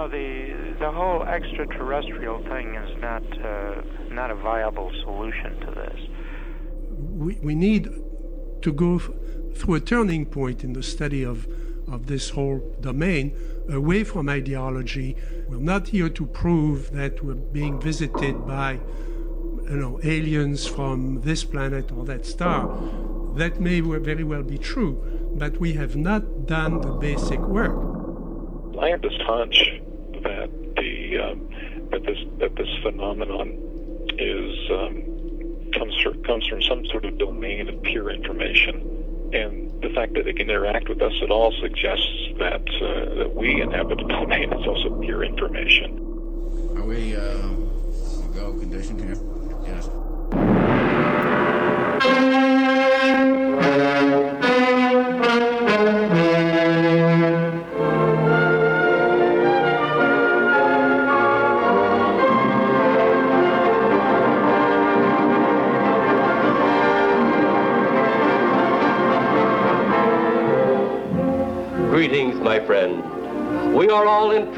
no, the the whole extraterrestrial thing is not uh, not a viable solution to this. We we need to go f- through a turning point in the study of of this whole domain away from ideology. We're not here to prove that we're being visited by you know aliens from this planet or that star. That may very well be true, but we have not done the basic work. I have this hunch that the um, that this that this phenomenon is um, comes from, comes from some sort of domain of pure information and the fact that it can interact with us at all suggests that uh, that we inhabit the domain. It's also pure information. Are we uh, go conditioned here?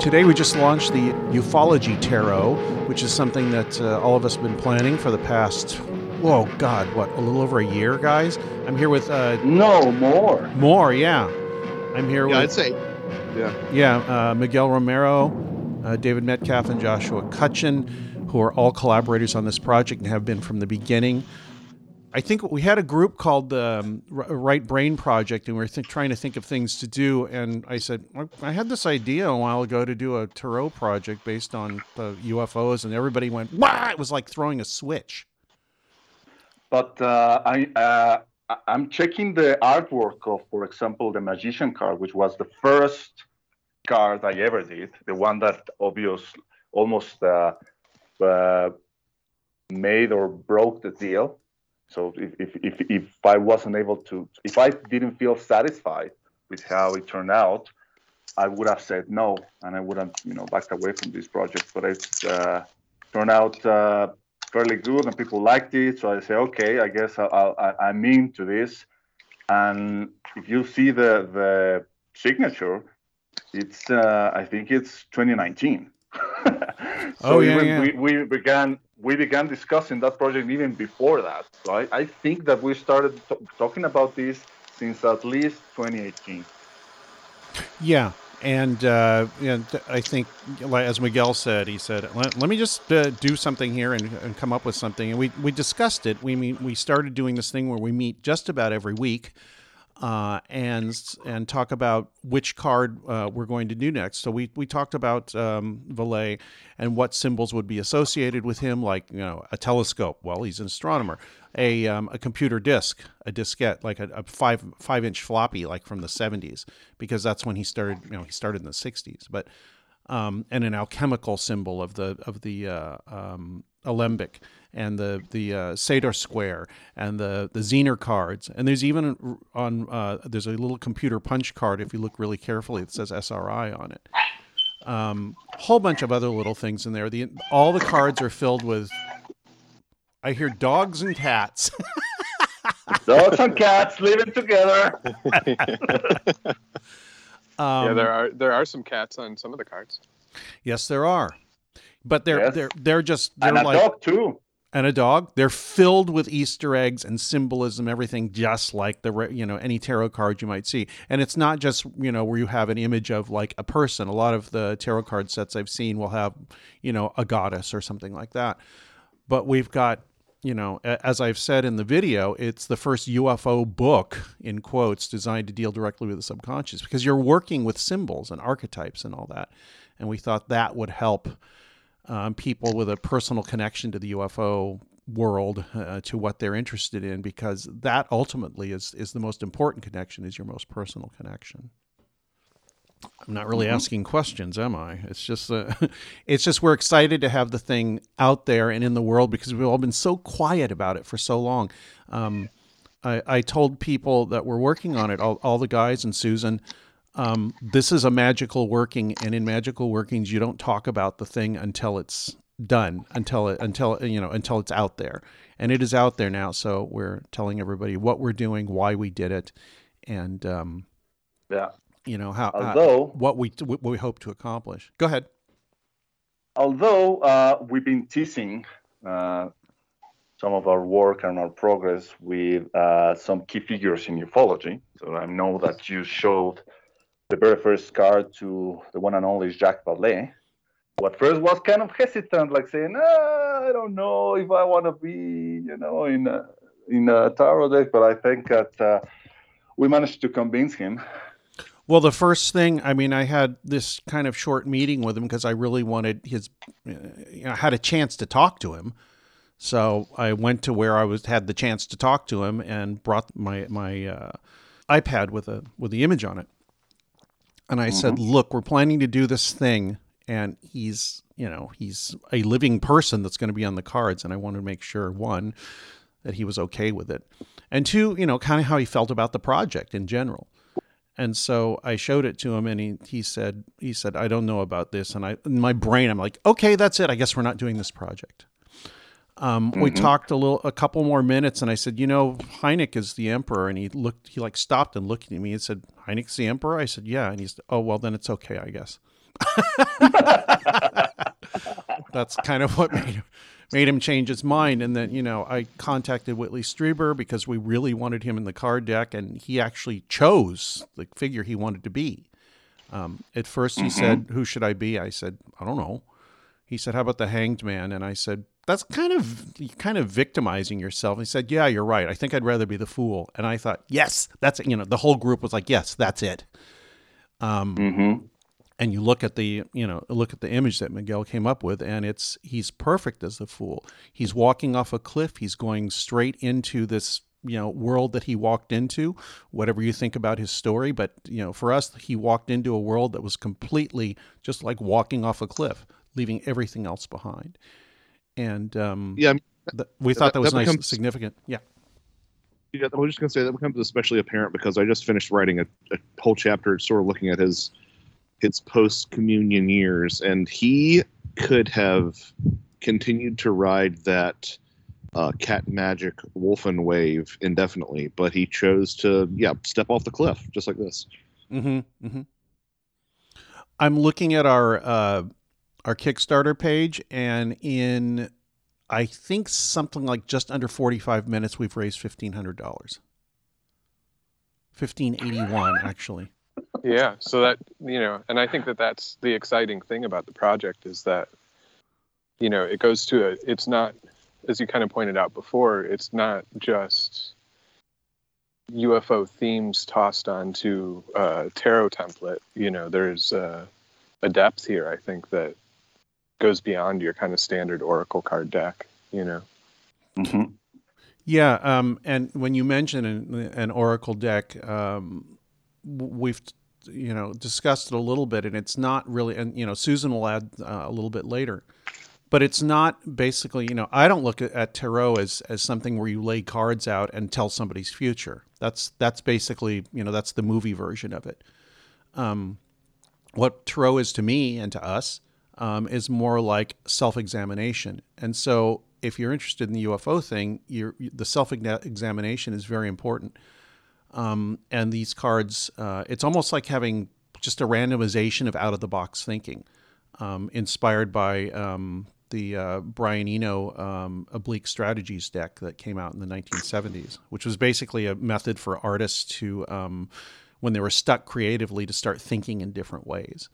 Today we just launched the Ufology Tarot, which is something that uh, all of us have been planning for the past, oh God, what, a little over a year, guys? I'm here with... Uh, no, more. More, yeah. I'm here with. yeah, with... I'd say, yeah. Yeah, uh, Miguel Romero, uh, David Metcalfe, and Joshua Cutchin, who are all collaborators on this project and have been from the beginning. I think we had a group called the um, Right Brain Project, and we were th- trying to think of things to do. And I said, I had this idea a while ago to do a tarot project based on the UFOs, and everybody went, "Wow!" It was like throwing a switch. But uh, I, uh, I'm checking the artwork of, for example, the Magician card, which was the first card I ever did, the one that obvious almost uh, uh made or broke the deal so if, if, if, if I wasn't able to, if I didn't feel satisfied with how it turned out, I would have said no, and I would have, you know, backed away from this project. But it uh, turned out uh, fairly good, and people liked it. So I say, okay, I guess I'll, i am into this. And if you see the the signature, it's uh, I think it's 2019. so oh yeah, yeah. We, we began we began discussing that project even before that. So I, I think that we started t- talking about this since at least 2018. Yeah. And, uh, and I think, as Miguel said, he said, let, let me just uh, do something here and, and, come up with something. And we, we discussed it. We we started doing this thing where we meet just about every week uh, and and talk about which card uh, we're going to do next. So we we talked about um, Vallée and what symbols would be associated with him, like you know a telescope. Well, he's an astronomer. A um, a computer disk, a diskette, like a, a, five five inch floppy, like from the '70s, because that's when he started. You know, he started in the '60s, but. Um, and an alchemical symbol of the of the uh, um, alembic and the the uh, Sator square and the the Zener cards. And there's even on uh, there's a little computer punch card if you look really carefully that says SRI on it. A um, whole bunch of other little things in there. The all the cards are filled with. I hear dogs and cats. dogs and cats living together. Um, yeah, there are there are some cats on some of the cards. Yes, there are, but they're yes. they're they're just they're and a like dog too. And a dog. They're filled with Easter eggs and symbolism, everything just like the you know any tarot card you might see. And it's not just you know where you have an image of like a person. A lot of the tarot card sets I've seen will have you know a goddess or something like that. But we've got you know as I've said in the video, it's the first UFO book in quotes designed to deal directly with the subconscious because you're working with symbols and archetypes and all that. And we thought that would help um, people with a personal connection to the UFO world uh, to what they're interested in because that ultimately is is the most important connection is your most personal connection. I'm not really mm-hmm. asking questions am i? It's just uh, it's just we're excited to have the thing out there and in the world because we've all been so quiet about it for so long. Um, I, I told people that we're working on it all, all the guys and susan um, this is a magical working, and in magical workings, you don't talk about the thing until it's done, until it, until you know, until it's out there, and it is out there now. So we're telling everybody what we're doing, why we did it, and um, yeah, you know how although uh, what we what we hope to accomplish. Go ahead. Although uh, we've been teasing uh, some of our work and our progress with uh, some key figures in ufology, so I know that you showed the very first card to the one and only Jacques Vallée, who at first was kind of hesitant, like saying, ah, I don't know if I want to be, you know, in a, in a tarot deck, but I think that uh, we managed to convince him. Well, the first thing, I mean, I had this kind of short meeting with him because I really wanted his, uh, you know, had a chance to talk to him. So I went to where I was had the chance to talk to him and brought my my uh, iPad with a with the image on it and I mm-hmm. said, "Look, we're planning to do this thing, and he's, you know, he's a living person that's going to be on the cards, and I wanted to make sure one that he was okay with it, and two, you know, kind of how he felt about the project in general." And so I showed it to him, and he he said he said I don't know about this, and I in my brain I'm like, okay, that's it. I guess we're not doing this project. Um, mm-hmm. We talked a little, a couple more minutes, and I said, "You know, Hynek is the emperor." And he looked, he like stopped and looked at me and said, "Hynek's the emperor." I said, "Yeah." And he's, "Oh, well, then it's okay, I guess." That's kind of what made him, made him change his mind. And then, you know, I contacted Whitley Strieber because we really wanted him in the card deck, and he actually chose the figure he wanted to be. Um, at first, he mm-hmm. said, "Who should I be?" I said, "I don't know." He said, "How about the Hanged Man?" And I said, that's kind of kind of victimizing yourself. he said, "Yeah, you're right. I think I'd rather be the fool." And I thought, "Yes, that's it. you know." The whole group was like, "Yes, that's it." Um, mm-hmm. And you look at the you know look at the image that Miguel came up with, and it's he's perfect as the fool. He's walking off a cliff. He's going straight into this you know world that he walked into. Whatever you think about his story, but you know for us, he walked into a world that was completely just like walking off a cliff, leaving everything else behind and um, yeah, th- we thought that, that was that nice, becomes, significant. Yeah. Yeah, I was just gonna say that becomes especially apparent because I just finished writing a, a whole chapter, sort of looking at his his post communion years, and he could have continued to ride that uh, cat magic wolfen wave indefinitely, but he chose to yeah step off the cliff just like this. Mm-hmm. mm-hmm. I'm looking at our uh, our Kickstarter page, and in I think something like just under 45 minutes, we've raised $1,500. 1581 actually. Yeah, so that you know, and I think that that's the exciting thing about the project is that you know it goes to a. It's not, as you kind of pointed out before, it's not just UFO themes tossed onto a tarot template. You know, there's a depth here. I think that goes beyond your kind of standard Oracle card deck, you know. Mm-hmm. Yeah, um, and when you mention an, an Oracle deck, um, we've you know discussed it a little bit, and it's not really, and you know Susan will add uh, a little bit later, but it's not basically, you know, I don't look at, at tarot as as something where you lay cards out and tell somebody's future. That's that's basically, you know, that's the movie version of it. Um, what tarot is to me and to us um, is more like self-examination. And so, if you're interested in the UFO thing, the self-examination is very important. Um, and these cards, uh, it's almost like having just a randomization of out-of-the-box thinking, um, inspired by um, the uh, Brian Eno um, Oblique Strategies deck that came out in the 1970s, which was basically a method for artists to, um, when they were stuck creatively, to start thinking in different ways.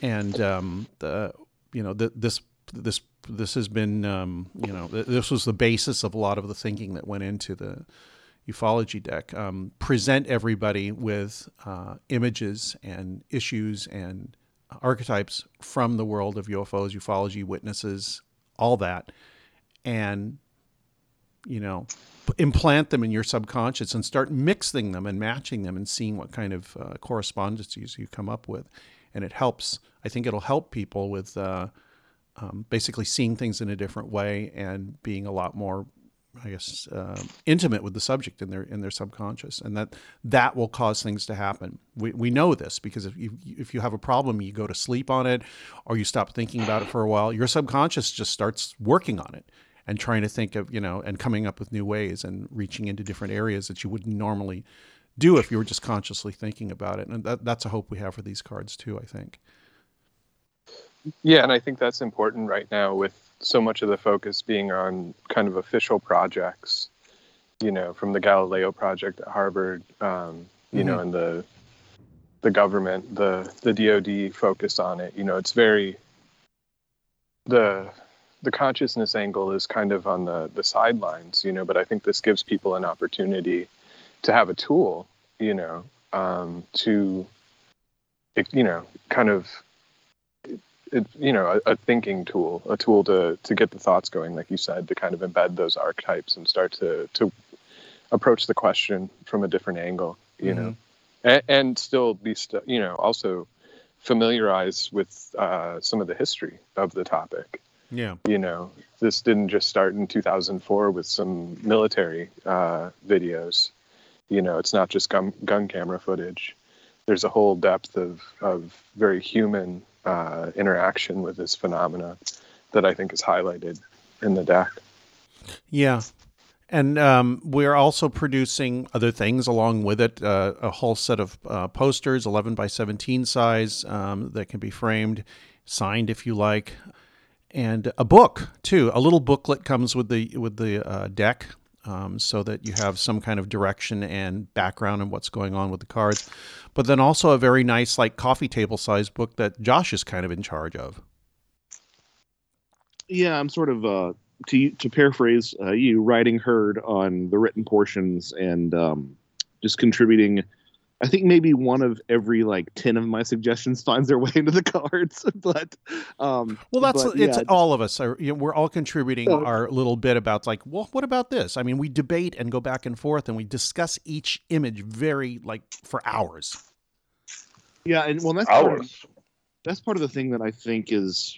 And um, the you know the, this this this has been um, you know this was the basis of a lot of the thinking that went into the ufology deck. Um, present everybody with uh, images and issues and archetypes from the world of UFOs, ufology, witnesses, all that, and you know implant them in your subconscious and start mixing them and matching them and seeing what kind of uh, correspondences you come up with and it helps i think it'll help people with uh, um, basically seeing things in a different way and being a lot more I guess uh, intimate with the subject in their in their subconscious, and that that will cause things to happen. We, we know this because if you if you have a problem, you go to sleep on it, or you stop thinking about it for a while. Your subconscious just starts working on it and trying to think of you know and coming up with new ways and reaching into different areas that you wouldn't normally do if you were just consciously thinking about it. And that, that's a hope we have for these cards too. I think. Yeah, and I think that's important right now with so much of the focus being on kind of official projects, you know, from the Galileo project at Harvard, um, you mm-hmm. know, and the the government, the the DoD focus on it. You know, it's very the the consciousness angle is kind of on the the sidelines, you know, but I think this gives people an opportunity to have a tool, you know, um, to you know, kind of it, you know a, a, thinking tool, a tool to to get the thoughts going, like you said, to kind of embed those archetypes and start to to approach the question from a different angle, you mm-hmm. know, and, and, still be st- you know also familiarize with uh, some of the history of the topic. Yeah, you know, this didn't just start in 2004 with some military uh, videos. You know, it's not just gun, gun camera footage. There's a whole depth of, of very human uh, interaction with this phenomena that I think is highlighted in the deck. Yeah. And um, we're also producing other things along with it uh, a whole set of uh, posters, 11 by 17 size, um, that can be framed, signed if you like, and a book too. A little booklet comes with the with the uh, deck um, so that you have some kind of direction and background on what's going on with the cards. But then also a very nice, like coffee table size book that Josh is kind of in charge of. Yeah, I'm sort of uh, to to paraphrase uh, you, writing herd on the written portions and um, just contributing I think maybe one of every like ten of my suggestions finds their way into the cards. but um, well, that's but, it's yeah. all of us. Are, you know, we're all contributing oh. our little bit about like, well, what about this? I mean, we debate and go back and forth, and we discuss each image very like for hours. Yeah, and well, that's hours. Part of, that's part of the thing that I think is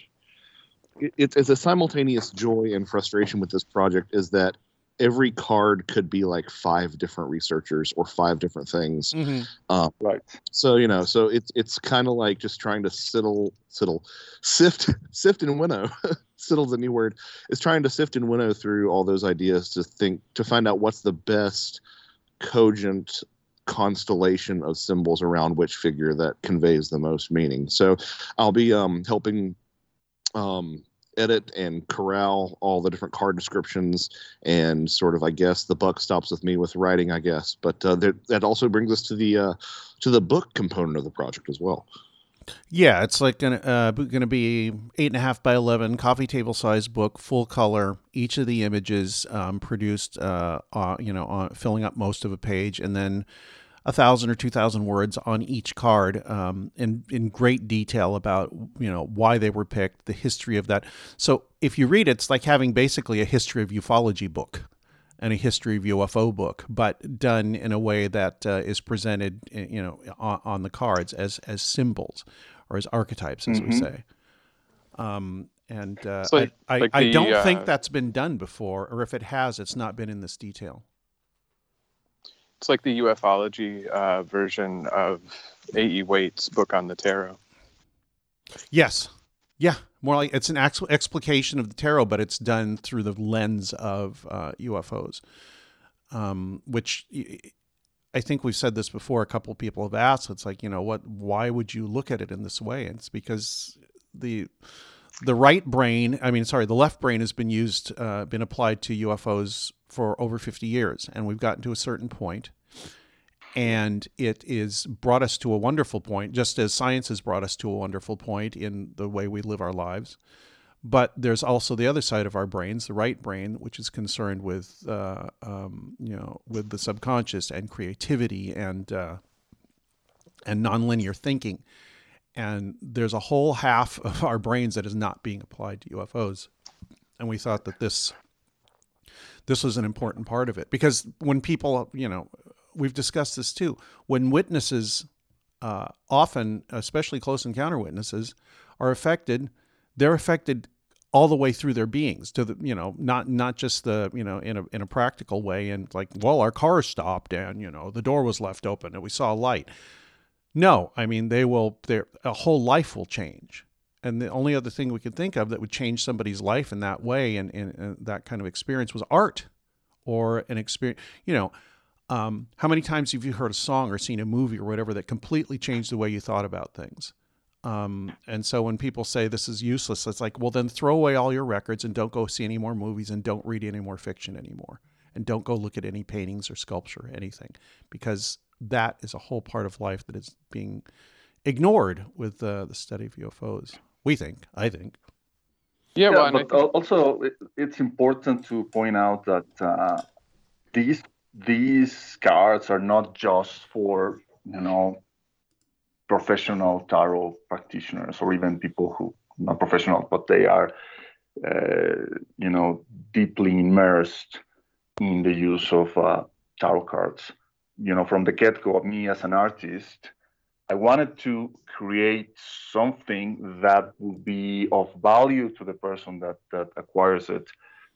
it, it's a simultaneous joy and frustration with this project is that every card could be like five different researchers or five different things. Mm-hmm. Um, right. So you know, so it's it's kind of like just trying to siddle, siddle, sift, sift and winnow. Siddle's a new word. Is trying to sift and winnow through all those ideas to think to find out what's the best cogent constellation of symbols around which figure that conveys the most meaning. So I'll be um, helping um, edit and corral all the different card descriptions and sort of i guess the buck stops with me with writing i guess. But uh, that, that also brings us to the uh, to the book component of the project as well. Yeah it's like gonna uh, gonna be eight and a half by 11 coffee table size book full color each of the images um, produced uh, uh, you know filling up most of a page and then a thousand or two thousand words on each card um, in in great detail about you know why they were picked, the history of that. So if you read it, it's like having basically a history of ufology book and a history of UFO book, but done in a way that uh, is presented, you know, on, on, the cards as as symbols or as archetypes, as mm-hmm. we say. Um, and uh, like, I, like I, the, I, don't uh, think that's been done before, or if it has, it's not been in this detail. It's like the ufology uh, version of A.E. Waite's book on the tarot. Yes. Yeah. More like it's an ex- explication of the tarot, but it's done through the lens of uh, UFOs, um, which I think we've said this before. A couple people have asked. It's like, you know, what? Why would you look at it in this way? And it's because the the right brain, I mean, sorry, the left brain has been used, uh, been applied to UFOs for over 50 years, and we've gotten to a certain point, and it is brought us to a wonderful point, just as science has brought us to a wonderful point in the way we live our lives. But there's also the other side of our brains, the right brain, which is concerned with, uh, um, you know, with the subconscious and creativity and uh, and nonlinear thinking and there's a whole half of our brains that is not being applied to UFOs. And we thought that this this was an important part of it because when people, you know, we've discussed this too. When witnesses, uh, often, especially close encounter witnesses, are affected, they're affected all the way through their beings to the you know not not just the you know in a in a practical way and like well our car stopped and you know the door was left open and we saw a light no, I mean they will. Their a whole life will change, and the only other thing we could think of that would change somebody's life in that way and, and, and that kind of experience was art, or an experience. You know, um, how many times have you heard a song or seen a movie or whatever that completely changed the way you thought about things? Um, and so when people say this is useless, it's like, well, then throw away all your records and don't go see any more movies and don't read any more fiction anymore. And don't go look at any paintings or sculpture or anything because that is a whole part of life that is being ignored with uh, the study of UFOs. We think, I think. Yeah, yeah but also it's important to point out that uh, these these cards are not just for you know professional tarot practitioners or even people who not professional, but they are uh, you know deeply immersed in the use of uh, tarot cards you know, from the get go of me as an artist, I wanted to create something that would be of value to the person that, that acquires it,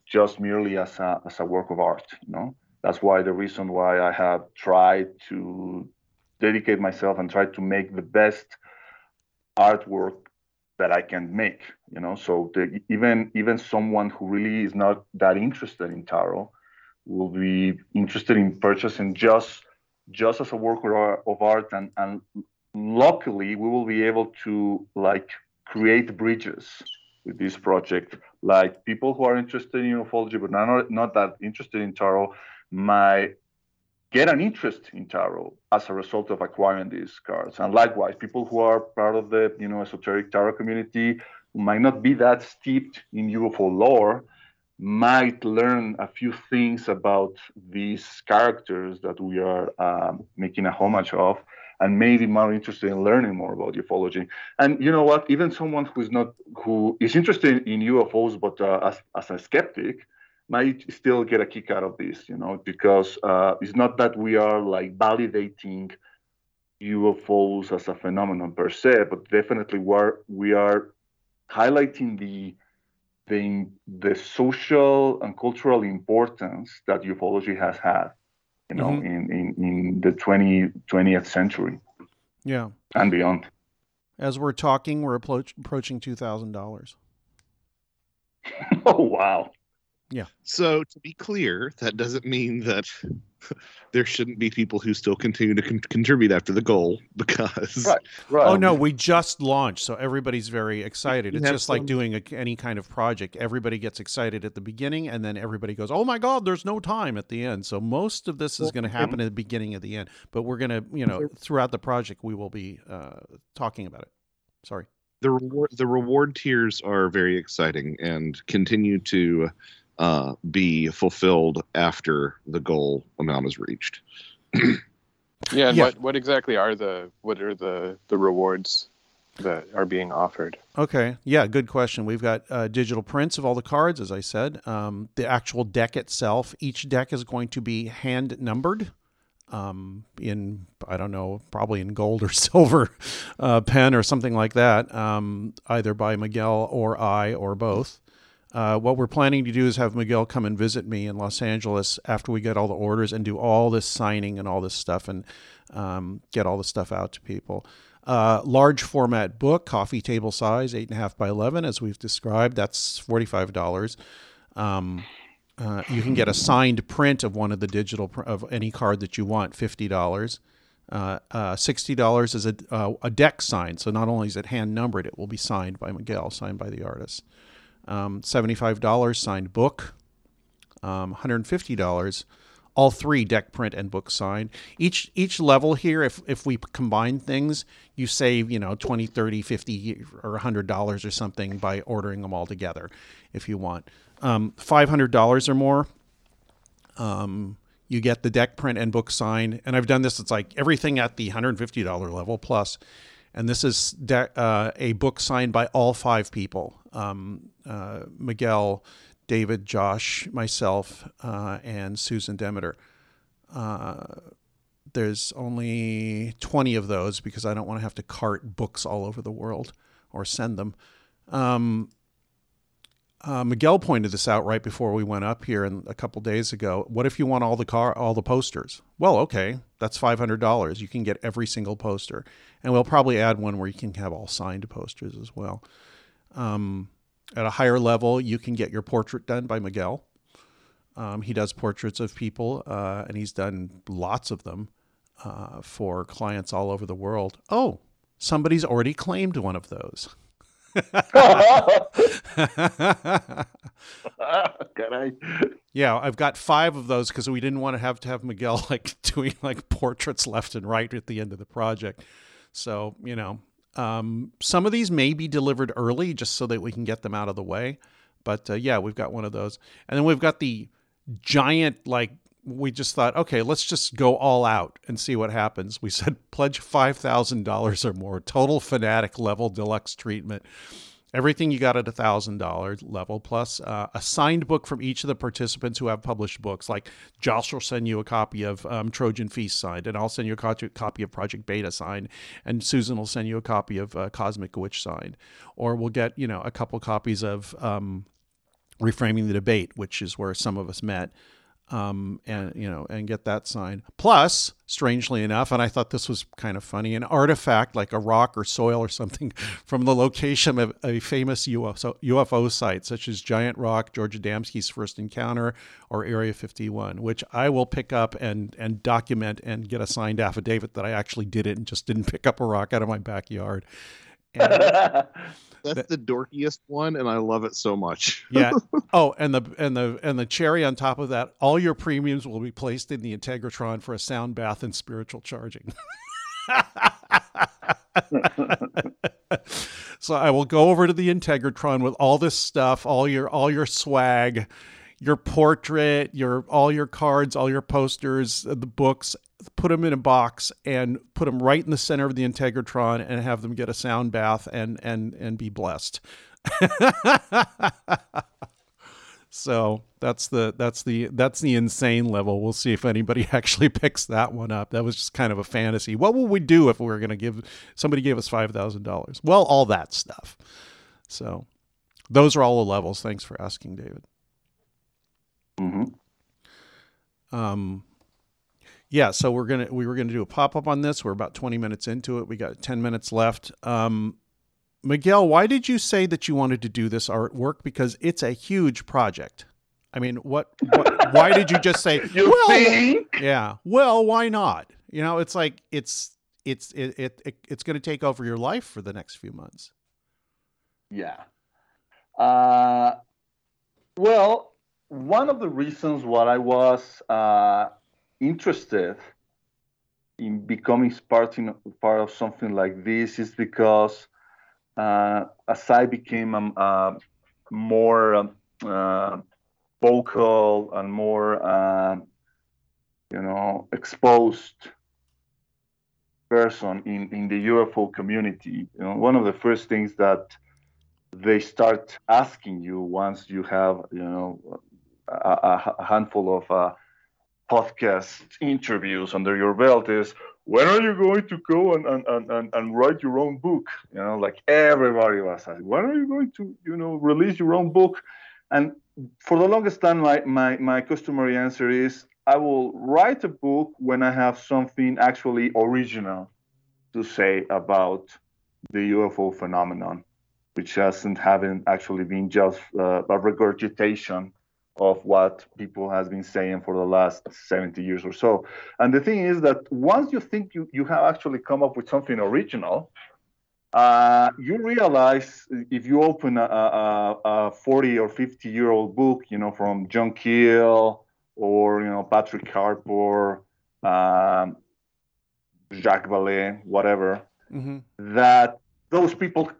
just merely as a, as a work of art. You know, that's why the reason why I have tried to dedicate myself and try to make the best artwork that I can make. You know, so the, even even someone who really is not that interested in tarot will be interested in purchasing just just as a work of art and, and luckily we will be able to like create bridges with this project. Like people who are interested in ufology but not, not that interested in tarot might get an interest in tarot as a result of acquiring these cards. And likewise people who are part of the you know esoteric tarot community who might not be that steeped in ufo lore might learn a few things about these characters that we are um, making a homage of and maybe more interested in learning more about ufology and you know what even someone who is not who is interested in ufos but uh, as, as a skeptic might still get a kick out of this you know because uh, it's not that we are like validating ufos as a phenomenon per se but definitely we're, we are highlighting the the, the social and cultural importance that ufology has had, you know, mm-hmm. in, in, in the 20, 20th century. Yeah. And beyond. As we're talking, we're approach, approaching $2,000. oh, wow. Yeah. So to be clear, that doesn't mean that there shouldn't be people who still continue to con- contribute after the goal because right, right. oh no we just launched so everybody's very excited. It's just some... like doing a, any kind of project. Everybody gets excited at the beginning and then everybody goes oh my god there's no time at the end. So most of this is going to happen at the beginning of the end but we're going to you know throughout the project we will be uh, talking about it. Sorry. The reward the reward tiers are very exciting and continue to uh, be fulfilled after the goal amount is reached. yeah, and yeah. what what exactly are the what are the the rewards that are being offered? Okay, yeah, good question. We've got uh, digital prints of all the cards, as I said. Um, the actual deck itself, each deck is going to be hand numbered. Um, in I don't know, probably in gold or silver uh, pen or something like that, um, either by Miguel or I or both. Uh, what we're planning to do is have Miguel come and visit me in Los Angeles after we get all the orders and do all this signing and all this stuff and um, get all the stuff out to people. Uh, large format book, coffee table size, eight and a half by eleven, as we've described. That's forty five dollars. Um, uh, you can get a signed print of one of the digital pr- of any card that you want, fifty dollars. Uh, uh, $60 is a, uh, a deck signed, So not only is it hand numbered, it will be signed by Miguel, signed by the artist. Um, $75 signed book. Um, $150 all three deck print and book signed. Each each level here if if we combine things you save you know 20 30 50 or 100 dollars or something by ordering them all together if you want. Um, $500 or more um, you get the deck print and book signed and i've done this it's like everything at the $150 level plus. And this is de- uh, a book signed by all five people. Um, uh, miguel David, Josh, myself, uh, and Susan Demeter. Uh, there's only 20 of those because I don't want to have to cart books all over the world or send them. Um, uh, Miguel pointed this out right before we went up here and a couple days ago. What if you want all the car, all the posters? Well, okay, that's five hundred dollars. You can get every single poster, and we'll probably add one where you can have all signed posters as well. Um, at a higher level, you can get your portrait done by Miguel. Um, he does portraits of people, uh, and he's done lots of them uh, for clients all over the world. Oh, somebody's already claimed one of those. yeah, I've got five of those because we didn't want to have to have Miguel like doing like portraits left and right at the end of the project. So you know, um, some of these may be delivered early just so that we can get them out of the way. But uh, yeah, we've got one of those. And then we've got the giant, like, we just thought, okay, let's just go all out and see what happens. We said pledge $5,000 or more, total fanatic level deluxe treatment everything you got at a thousand dollar level plus uh, a signed book from each of the participants who have published books. Like josh will send you a copy of um, trojan feast signed and i'll send you a co- copy of project beta signed and susan will send you a copy of uh, cosmic witch signed. Or we'll get you know a couple copies of um, reframing the debate which is where some of us met um, and you know and get that signed. Plus, strangely enough, and I thought this was kind of funny, an artifact like a rock or soil or something from the location of a famous UFO, UFO site, such as Giant Rock, George Adamski's first encounter, or Area 51, which I will pick up and and document and get a signed affidavit that I actually did it and just didn't pick up a rock out of my backyard. And, That's the dorkiest one, and I love it so much. yeah. Oh, and the and the and the cherry on top of that, all your premiums will be placed in the Integratron for a sound bath and spiritual charging. so I will go over to the Integratron with all this stuff, all your all your swag, your portrait, your all your cards, all your posters, the books, put them in a box and put them right in the center of the Integratron and have them get a sound bath and and and be blessed. so that's the that's the that's the insane level. We'll see if anybody actually picks that one up. That was just kind of a fantasy. What would we do if we were going to give somebody gave us five thousand dollars? Well, all that stuff. So those are all the levels. Thanks for asking, David. Mm-hmm. Um, yeah, so we're gonna we were gonna do a pop up on this. We're about twenty minutes into it. We got ten minutes left. Um, Miguel, why did you say that you wanted to do this artwork? Because it's a huge project. I mean, what? what why did you just say? You well, think? yeah. Well, why not? You know, it's like it's it's it, it, it it's going to take over your life for the next few months. Yeah. Uh, well, one of the reasons why I was uh, interested in becoming part, in, part of something like this is because uh, as I became a, uh, more um, uh, vocal and more, uh, you know, exposed person in, in the UFO community, you know, one of the first things that they start asking you once you have, you know, a, a handful of uh, podcast interviews under your belt is when are you going to go and, and, and, and write your own book? You know like everybody was asking when are you going to you know release your own book? And for the longest time my, my, my customary answer is i will write a book when i have something actually original to say about the ufo phenomenon which hasn't haven't actually been just uh, a regurgitation of what people has been saying for the last 70 years or so. And the thing is that once you think you, you have actually come up with something original, uh, you realize if you open a, a, a 40 or 50 year old book, you know, from John Keel or, you know, Patrick Harpur, um, Jacques Vallée, whatever, mm-hmm. that those people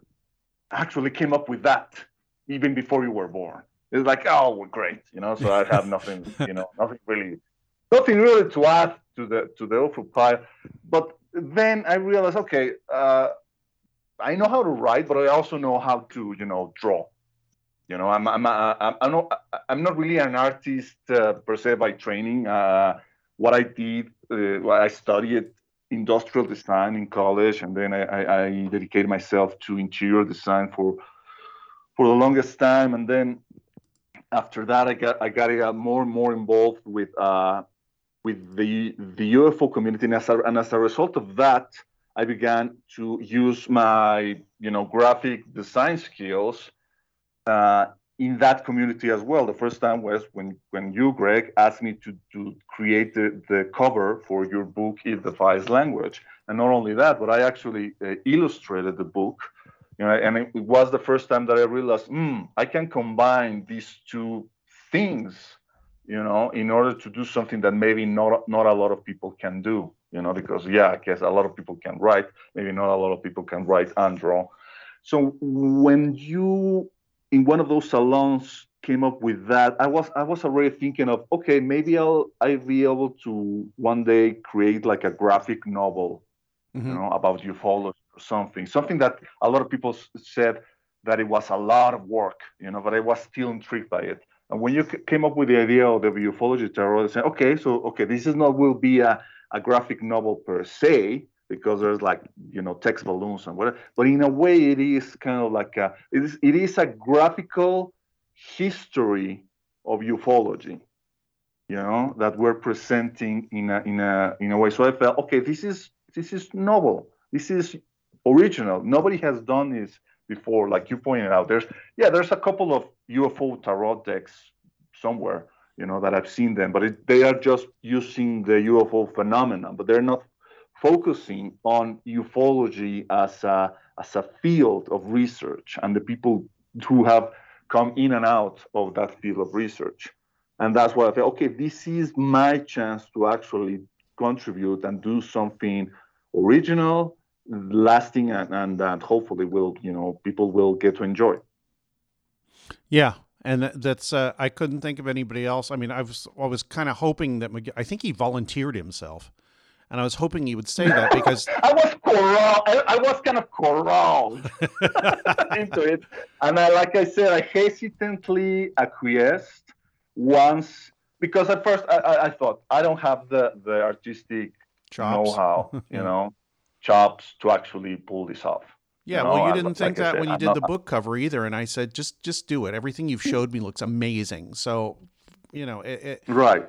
actually came up with that even before you were born. It's like, oh, we're great, you know. So I have nothing, you know, nothing really, nothing really to add to the to the awful pile. But then I realized, okay, uh, I know how to write, but I also know how to, you know, draw. You know, I'm I'm I'm, I'm not I'm not really an artist uh, per se by training. Uh, what I did, uh, I studied industrial design in college, and then I, I, I dedicated myself to interior design for for the longest time, and then after that, I got I got uh, more and more involved with uh, with the the UFO community, and as, a, and as a result of that, I began to use my you know graphic design skills uh, in that community as well. The first time was when when you, Greg, asked me to to create the, the cover for your book, It Defies Language, and not only that, but I actually uh, illustrated the book you know, and it was the first time that I realized, hmm, I can combine these two things, you know, in order to do something that maybe not not a lot of people can do, you know, because yeah, I guess a lot of people can write, maybe not a lot of people can write and draw. So when you in one of those salons came up with that, I was I was already thinking of okay, maybe I'll I'll be able to one day create like a graphic novel, mm-hmm. you know, about ufology something, something that a lot of people said that it was a lot of work, you know, but I was still intrigued by it. And when you came up with the idea of the ufology tarot, I said, okay, so okay, this is not will be a, a graphic novel per se because there's like you know text balloons and whatever, but in a way it is kind of like a it is it is a graphical history of ufology, you know, that we're presenting in a in a in a way. So I felt okay, this is this is novel. This is original. Nobody has done this before, like you pointed out. There's yeah, there's a couple of UFO tarot decks somewhere, you know, that I've seen them, but it, they are just using the UFO phenomenon, but they're not focusing on ufology as a as a field of research and the people who have come in and out of that field of research. And that's why I thought, okay, this is my chance to actually contribute and do something original lasting and, and, and hopefully will you know people will get to enjoy. Yeah and that's uh, i couldn't think of anybody else. I mean i was i was kind of hoping that i think he volunteered himself and i was hoping he would say that because i was corralled. I, I, was kind of corralled into it. And i like i said i hesitantly acquiesced once because at first i, I thought i don't have the the artistic know-how you know chops to actually pull this off. Yeah, you know, well, you didn't think like that said, when you did the book cover either, and I said, just just do it. Everything you've showed me looks amazing. So, you know, it, it, right.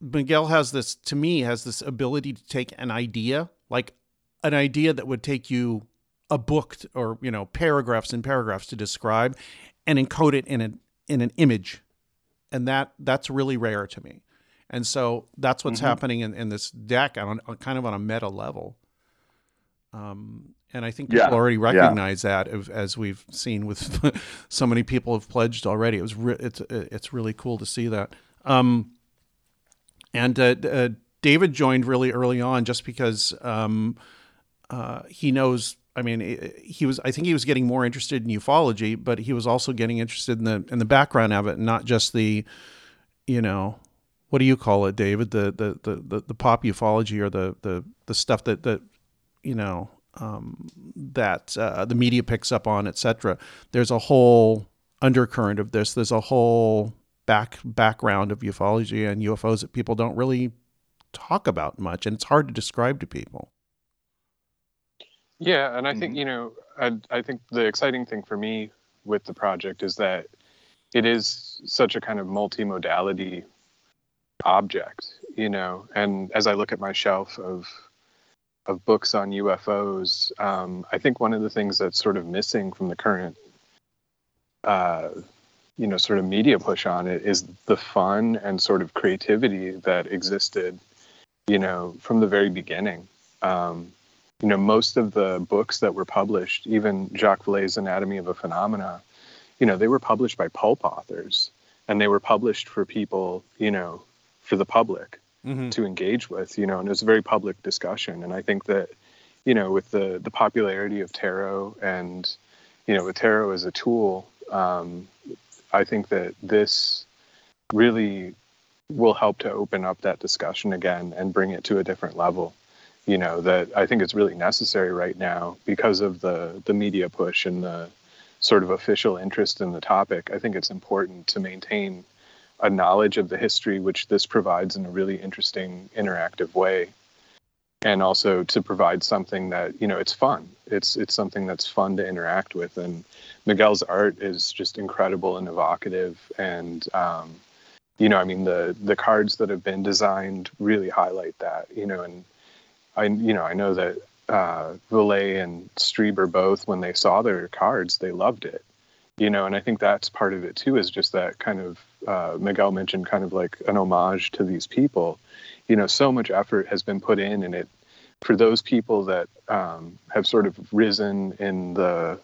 Miguel has this to me has this ability to take an idea, like an idea that would take you a book or you know paragraphs and paragraphs to describe, and encode it in an in an image, and that that's really rare to me. And so that's what's mm-hmm. happening in, in this deck on, on kind of on a meta level. Um, and I think people yeah. already recognize yeah. that as, as, we've seen with so many people have pledged already. It was re- it's it's really cool to see that. Um, and uh, uh, David joined really early on just because um, uh, he knows. I mean, he was. I think he was getting more interested in ufology, but he was also getting interested in the in the background of it, not just the, you know, what do you call it, David? The the the the, the pop ufology or the the the stuff that that you know um, that uh, the media picks up on, etc. There's a whole undercurrent of this. There's a whole back background of ufology and UFOs that people don't really talk about much, and it's hard to describe to people. Yeah, and I think mm-hmm. you know, I, I think the exciting thing for me with the project is that it is such a kind of multimodality object, you know. And as I look at my shelf of of books on UFOs, um, I think one of the things that's sort of missing from the current uh, you know sort of media push on it is the fun and sort of creativity that existed you know from the very beginning. Um, you know most of the books that were published even jacques vallée's anatomy of a phenomena you know they were published by pulp authors and they were published for people you know for the public Mhm. to engage with you know and it was a very public discussion and i think that you know with the the popularity of tarot and you know with tarot as a tool um, i think that this really will help to open up that discussion again and bring it to a different level you know that i think it's really necessary right now because of the the media push and the sort of official interest in the topic i think it's important to maintain a knowledge of the history which this provides in a really interesting interactive way. And also to provide something that you know it's fun. It's it's something that's fun to interact with. And miguel's art is just incredible and evocative. And um, you know i mean the the cards that have been designed really highlight that you know and i you know i know that uh Vallée and Strieber both when they saw their cards they loved it you know and i think that's part of it too is just that kind of uh, miguel mentioned kind of like an homage to these people. You know so much effort has been put in and it for those people that um, have sort of risen in the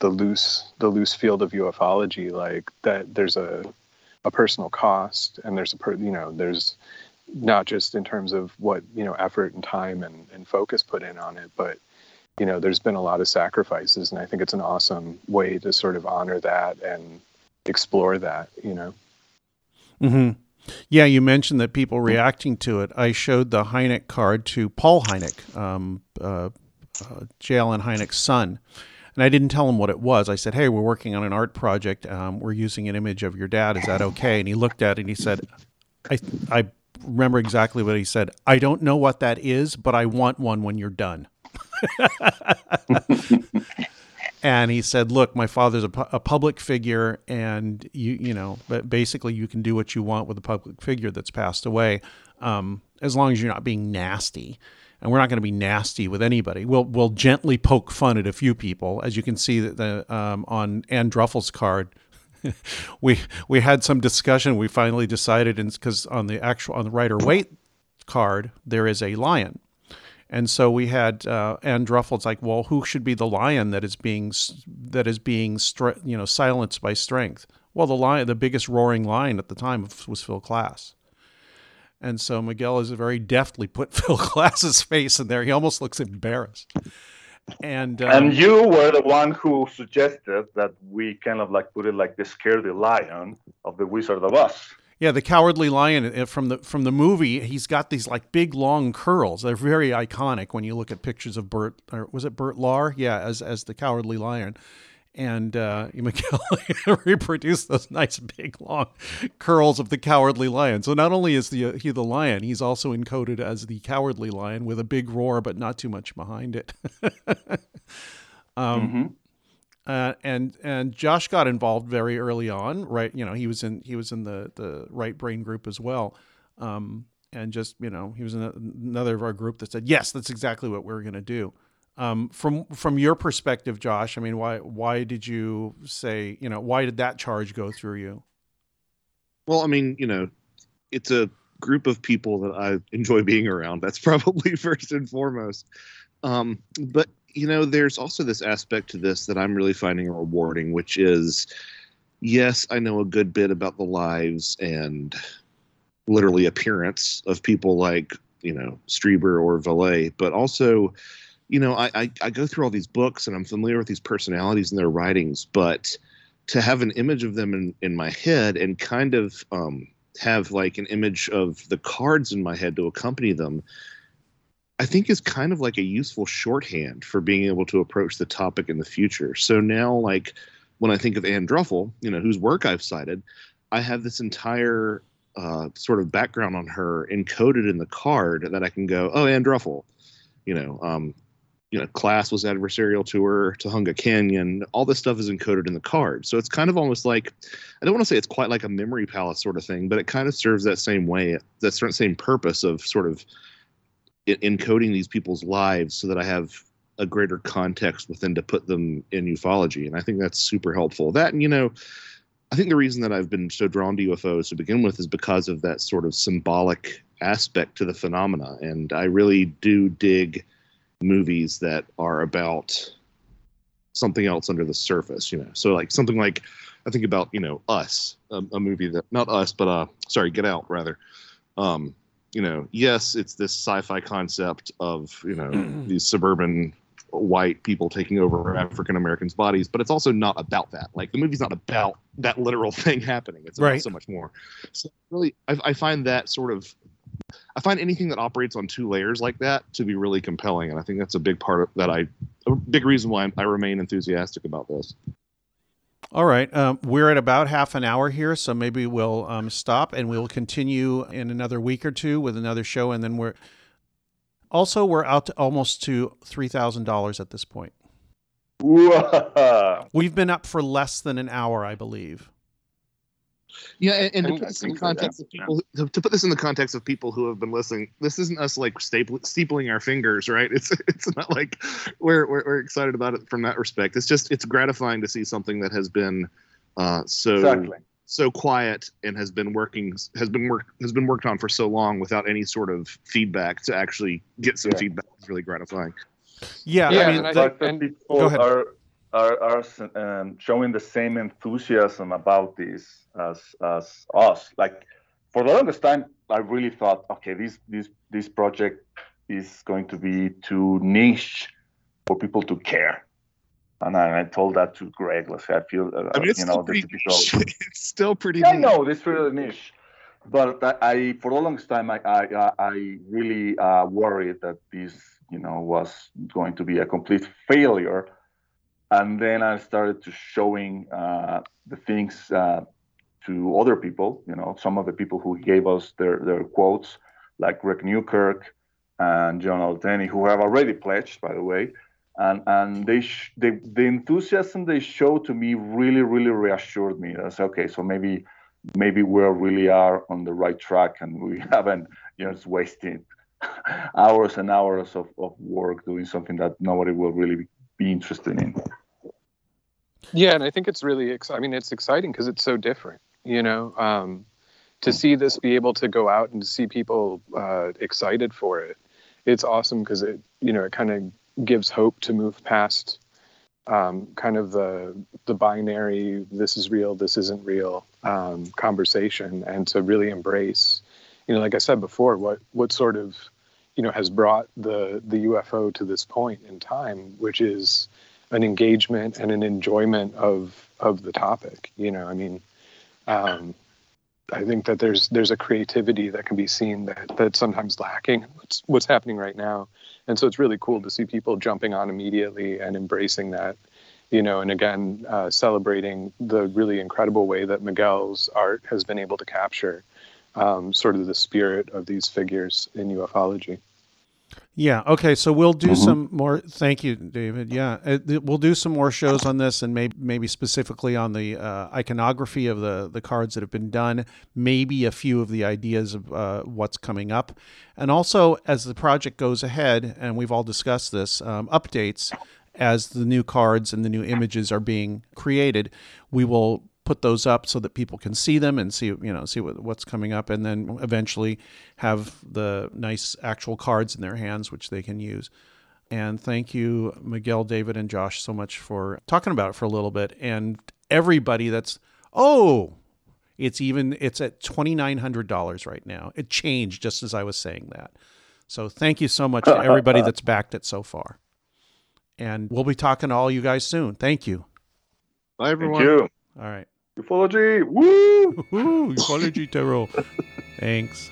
the loose the loose field of ufology like that there's a a personal cost and there's a per, you know there's not just in terms of what you know effort and time and, and focus put in on it but you know there's been a lot of sacrifices and i think it's an awesome way to sort of honor that and explore that you know hmm Yeah, you mentioned that people reacting to it. I showed the Hynek card to Paul Hynek, um, uh, uh, J. Allen Hynek's son, and I didn't tell him what it was. I said, "Hey, we're working on an art project. Um, we're using an image of your dad. Is that okay?" And he looked at it and he said, "I, I remember exactly what he said. I don't know what that is, but I want one when you're done." And he said, "Look, my father's a, pu- a public figure, and you, you know, but basically, you can do what you want with a public figure that's passed away, um, as long as you're not being nasty. And we're not going to be nasty with anybody. We'll we'll gently poke fun at a few people, as you can see that the um, on Ann Druffel's card." we we had some discussion. We finally decided, because on the actual on the Rider Waite card there is a lion, and so we had uh, Ann Druffel. It's like, well, who should be the lion that is being that is being you know silenced by strength? Well, the lion, the biggest roaring lion at the time was Phil Klass. And so Miguel has very deftly put Phil Klass's face in there. He almost looks embarrassed. And um, and you were the one who suggested that we kind of like put it like the scaredy lion of the Wizard of Oz. Yeah, the cowardly lion uh, from the from the movie. He's got these like big long curls. They're very iconic when you look at pictures of Bert. Or was it Bert Lahr? Yeah, as as the cowardly lion. And uh, Miguel reproduced those nice big long curls of the cowardly lion. So not only is the he the lion, he's also encoded as the cowardly lion with a big roar, but not too much behind it. um, uh, and and Josh got involved very early on, right? You know, he was in he was in the the right brain group as well, um, and just you know he was in another of our group that said yes, that's exactly what we're going to do. Um, from from your perspective, Josh, I mean, why why did you say you know why did that charge go through you? Well, I mean, you know, it's a group of people that I enjoy being around. That's probably first and foremost. Um, but you know, there's also this aspect to this that I'm really finding rewarding, which is, yes, I know a good bit about the lives and literally appearance of people like you know Strieber or Vallée, but also, you know, I, I I go through all these books and I'm familiar with these personalities and their writings, but to have an image of them in, in my head and kind of um, have like an image of the cards in my head to accompany them, I think is kind of like a useful shorthand for being able to approach the topic in the future. So now, like when I think of Ann Druffel, you know, whose work I've cited, I have this entire uh, sort of background on her encoded in the card that I can go, oh, Ann Druffel, you know, um, you know, Klass was adversarial to her, Tujunga Canyon, all this stuff is encoded in the card. So it's kind of almost like, I don't want to say it's quite like a memory palace sort of thing, but it kind of serves that same way, that same purpose of sort of encoding these people's lives so that I have a greater context within to put them in ufology. And I think that's super helpful. That, and, you know, I think the reason that I've been so drawn to UFOs to begin with is because of that sort of symbolic aspect to the phenomena, and I really do dig movies that are about something else under the surface. You know, so like something like I think about you know Us, a, a movie that not Us, but uh, sorry, Get Out rather. Um, you know, yes, it's this sci-fi concept of you know mm-hmm. these suburban white people taking over African Americans' bodies, but it's also not about that. Like the movie's not about that literal thing happening. It's about Right. so much more. So really, I, I find that sort of, I find anything that operates on two layers like that to be really compelling, and I think that's a big part of that. I a big reason why I remain enthusiastic about this. All right. Um, we're at about half an hour here, so maybe we'll um, stop and we'll continue in another week or two with another show. And then we're also we're out to almost to three thousand dollars at this point. We've been up for less than an hour, I believe. Yeah, and, and to put this in think so, context yeah. of people, to, to put this in the context of people who have been listening, this isn't us like staple, steepling our fingers, right? It's it's not like we're, we're we're excited about it from that respect. It's just it's gratifying to see something that has been uh, so Exactly. so quiet and has been working has been work has been worked on for so long without any sort of feedback to actually get some Yeah. feedback is really gratifying. Yeah, Yeah, I mean, and I the- think- the and- people Go ahead. are are, are um, showing the same enthusiasm about this as as us. Like for the longest time, I really thought, okay, this this this project is going to be too niche for people to care. And I, I told that to Greg. Let's say I feel, uh, I mean, it's you still know, pretty typical. it's still pretty. Yeah, I neat. know this really niche, but I, I for the longest time I I, I- I really uh, worried that this you know was going to be a complete failure, and then I started to showing uh, the things uh, to other people. You know, some of the people who gave us their their quotes, like Greg Newkirk and John Alteni, who have already pledged, by the way. And, and they, sh- they the enthusiasm they showed to me really really reassured me. Said, okay, so maybe maybe we really are on the right track and we haven't you know just wasting hours and hours of, of work doing something that nobody will really be interested in Yeah, and I think it's really, ex- I mean, it's exciting because it's so different, you know, um, to see this be able to go out and to see people uh, excited for it. It's awesome because it, you know, it kind of gives hope to move past um, kind of the the binary, this is real, this isn't real um, conversation, and to really embrace, you know, like I said before, what what sort of, you know, has brought the the UFO to this point in time, which is an engagement and an enjoyment of of the topic. You know, I mean, um, I think that there's there's a creativity that can be seen that that's sometimes lacking. What's what's happening right now, and so it's really cool to see people jumping on immediately and embracing that. You know, and again, uh, celebrating the really incredible way that Miguel's art has been able to capture um, sort of the spirit of these figures in ufology. Yeah. Okay. So we'll do some more. Thank you, David. Yeah, uh, we'll do some more shows on this, and maybe maybe specifically on the uh, iconography of the the cards that have been done. Maybe a few of the ideas of uh, what's coming up, and also as the project goes ahead, and we've all discussed this, um, updates as the new cards and the new images are being created. We will put those up so that people can see them and see you know see what, what's coming up and then eventually have the nice actual cards in their hands which they can use. And thank you miguel david and josh so much for talking about it for a little bit. And everybody that's oh it's even it's at $2900 right now. It changed just as i was saying that. So thank you so much to everybody that's backed it so far. And we'll be talking to all you guys soon. Thank you. Bye, thank everyone. you. All right ufology woo Woohoo, ufology tarot. Thanks.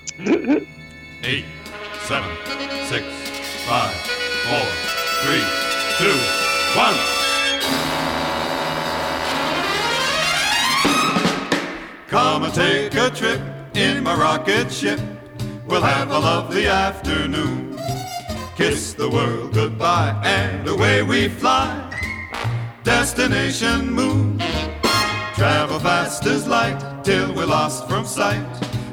Eight, seven, six, five, four, three, two, one. Come and take a trip in my rocket ship. We'll have a lovely afternoon. Kiss the world goodbye and away we fly. Destination moon. Travel fast as light till we're lost from sight.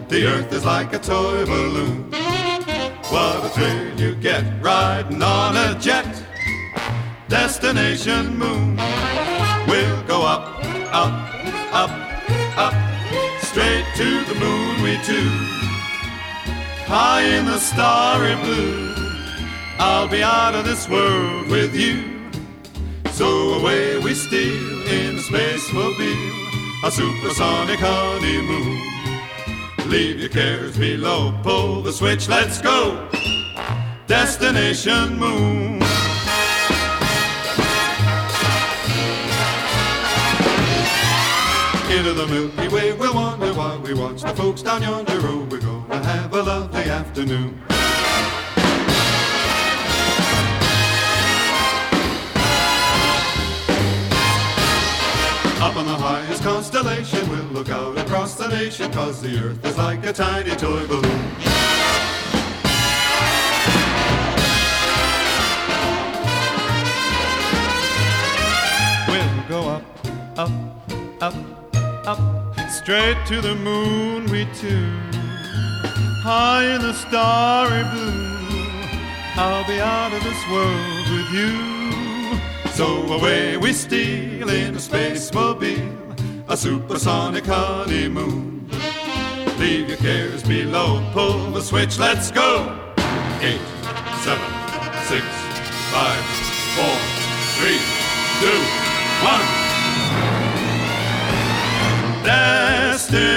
The earth is like a toy balloon. What a thrill you get riding on a jet. Destination moon. We'll go up, up, up up. Straight to the moon we two. High in the starry blue, I'll be out of this world with you. So away we steal in a spacemobile, a supersonic honeymoon. Leave your cares below, pull the switch, let's go. Destination moon. Into the Milky Way we'll wander while we watch the folks down yonder road. We're gonna have a lovely afternoon. On the highest constellation, we'll look out across the nation, cause the earth is like a tiny toy balloon. We'll go up, up, up, up, straight to the moon we two. High in the starry blue, I'll be out of this world with you. So away we steal in a spacemobile, a supersonic honeymoon. Leave your cares below, pull the switch, let's go. Eight, seven, six, five, four, three, two, one. Destination